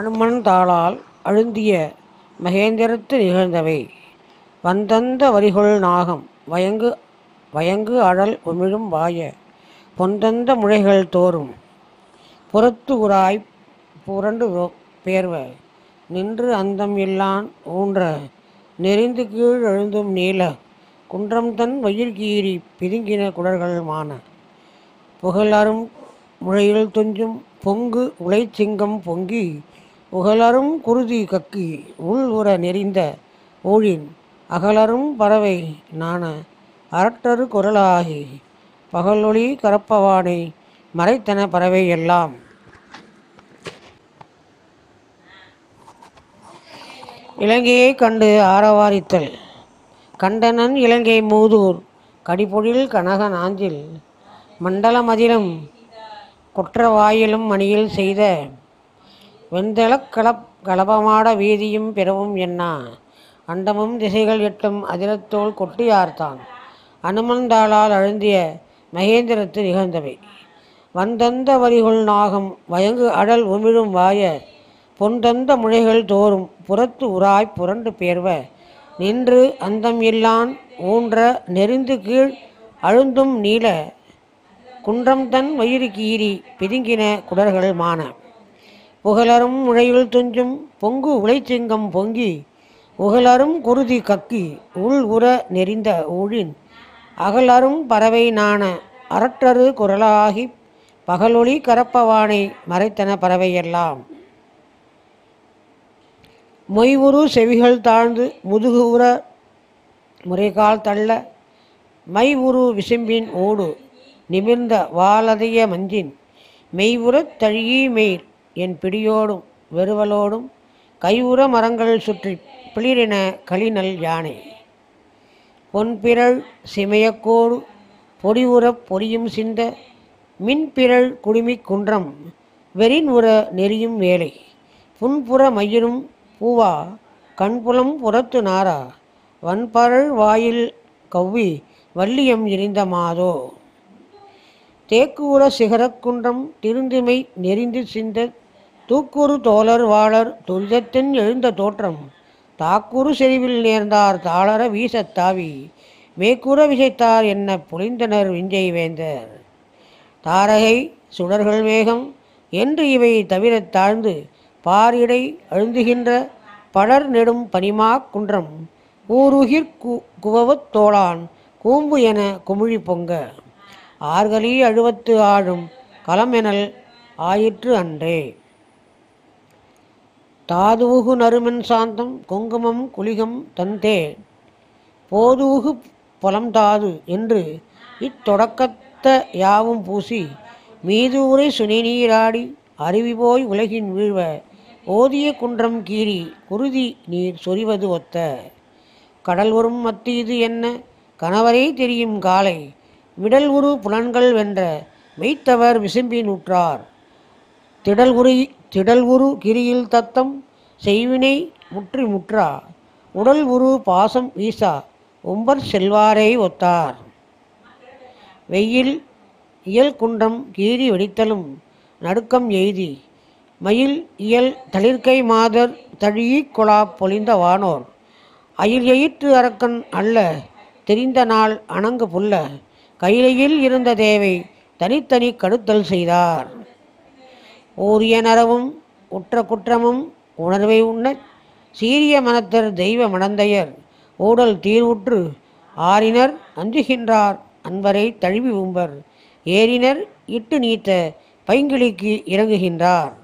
அனுமன் தாளால் அழுந்திய மகேந்திரத்து நிகழ்ந்தவை. வந்தந்த வரிகொள் நாகம் வயங்கு வயங்கு அழல் உமிழும் வாய பொந்தந்த முளைகள் தோறும். புறத்து உராய் புரண்டு பேர்வ நின்று அந்தம் இல்லான் ஊன்ற நெறிந்து கீழ் எழுந்தும் நீல குன்றம் தன் வயிர்கீறி பிதுங்கின குடர்கள் மான. புகழரும் முழையில் துஞ்சும் பொங்கு உலைச்சிங்கம் பொங்கி புகழரும் குருதி கக்கி உள் உற நெறிந்த ஊழின் அகலரும் பறவை நாண அரட்டரு குரலாகி பகலொளி கரப்பவானை மறைத்தன பறவை எல்லாம். இலங்கையை கண்டு ஆரவாரித்தல். கண்டனன் இலங்கை மூதூர் கடிபொழில் கனக நாஞ்சில் மண்டல மதிலும் குற்றவாயிலும் மணியில் செய்த வெண்தளக் கலப் கலபமாட வீதியும் பிறவும் என்னா அண்டமும் திசைகள் எட்டும் அதிரத்தோல் கொட்டியார்த்தான் அனுமந்தாளால் அழுந்திய மகேந்திரத்து நிகழ்ந்தவை. வந்தந்த வரிகுள் நாகம் வயங்கு அடல் உமிழும் வாய பொன்தந்த முளைகள் தோறும் புறத்து உராய் புரண்டு பேர்வ. நின்று அந்தம் இல்லான் ஊன்ற நெறிந்து கீழ் அழுந்தும் நீல குன்றம் தன் வயிறு கீறி பிதுங்கின குடர்கள் மான. புகழரும் உழையுள் துஞ்சும் பொங்கு உலைச்சிங்கம் பொங்கி உகலரும் குருதி கக்கி உள் உற நெறிந்த ஊழின் அகலரும் பறவை நாண அரட்டரு குரலாகி பகலொளி கரப்பவானை மறைத்தன பறவையெல்லாம். மொய்வுரு செவிகள் தாழ்ந்து முதுகு உற முறைகால் தள்ள மை உரு விசும்பின் ஓடு நிமிர்ந்த வாலதைய மஞ்சின் மெய்வுறத் தழியி மெயில் என் பிடியோடும் வெறுவலோடும் கைவுற மரங்கள் சுற்றி பிளிரின களிநல் யானை. பொன்பிரள் சிமையக்கோடு பொடிவுறப் பொரியும் சிந்த மின்பிரள் குடுமிக் குன்றம் வெறின் உற நெறியும் வேலை. புன்புற மயிரும் பூவா கண்புலம் புறத்து நாரா வன்பரள் வாயில் கவ்வி வள்ளியம் எரிந்த மாதோ. தேக்கு உர சிகரக்குன்றம் திருந்துமை நெறிந்து சிந்த தூக்குறு தோழர் வாழர் துரிதத்தின் எழுந்த தோற்றம். தாக்குறு செறிவில் நேர்ந்தார் தாளர வீசத் தாவி மேற்கூற விசைத்தார் என்ன புலிந்தனர் விஞ்சை வேந்தர். தாரகை சுடர்கள் வேகம் என்று இவை தவிரத் தாழ்ந்து பாரிடை அழுந்துகின்ற படர் நெடும் பனிமாக் குன்றம் ஊருகிர் கு குவவத் தோளான் கூம்பு என குமிழி பொங்க. ஆர்களி அழுவத்து ஆழும் களமெனல் ஆயிற்று அன்றே. தாதூகு நறுமென் சாந்தம் குங்குமம் குளிகம் தந்தே. போதூகு பலம் தாது என்று இத்தொடக்கத்த யாவும் பூசி மீதூரை சுனிநீராடி அருவி போய் உலகின் வீழ்வ ஓதிய குன்றம் கீறி குருதி நீர் சொரிவது ஒத்த. கடல் உறும் மத்தி இது என்ன? கணவரே தெரியும் காலை. விடல் உரு புலன்கள் வென்ற மெய்த்தவர் விசும்பின் உற்றார் திடல் உரு திடல் உரு கிரியில் தத்தம் செய்வினை முற்றி முற்றா உடல் உரு பாசம் வீசா உம்பர் செல்வாரை ஒத்தார். வெயில் இயல் குன்றம் கீறி வெடித்தலும் நடுக்கம் எய்தி மயில் இயல் தளிர்க்கை மாதர் தழியிக் கொலா பொழிந்த வானோர். அயில் எயிற்று அரக்கன் அல்ல தெரிந்த நாள் அணங்கு புல்ல கையிலையில் இருந்த தேவை தனித்தனி கடுத்தல் செய்தார். ஊரிய நரவும் உற்ற குற்றமும் உணர்வை உண்ணச் சீரிய மனத்தர் தெய்வ மணந்தையர் ஊடல் தீர்வுற்று ஆறினர் அஞ்சுகின்றார் அன்பரை தழுவி உம்பர். ஏறினர் இட்டு நீத்த பைங்கிழிக்கு இறங்குகின்றார்.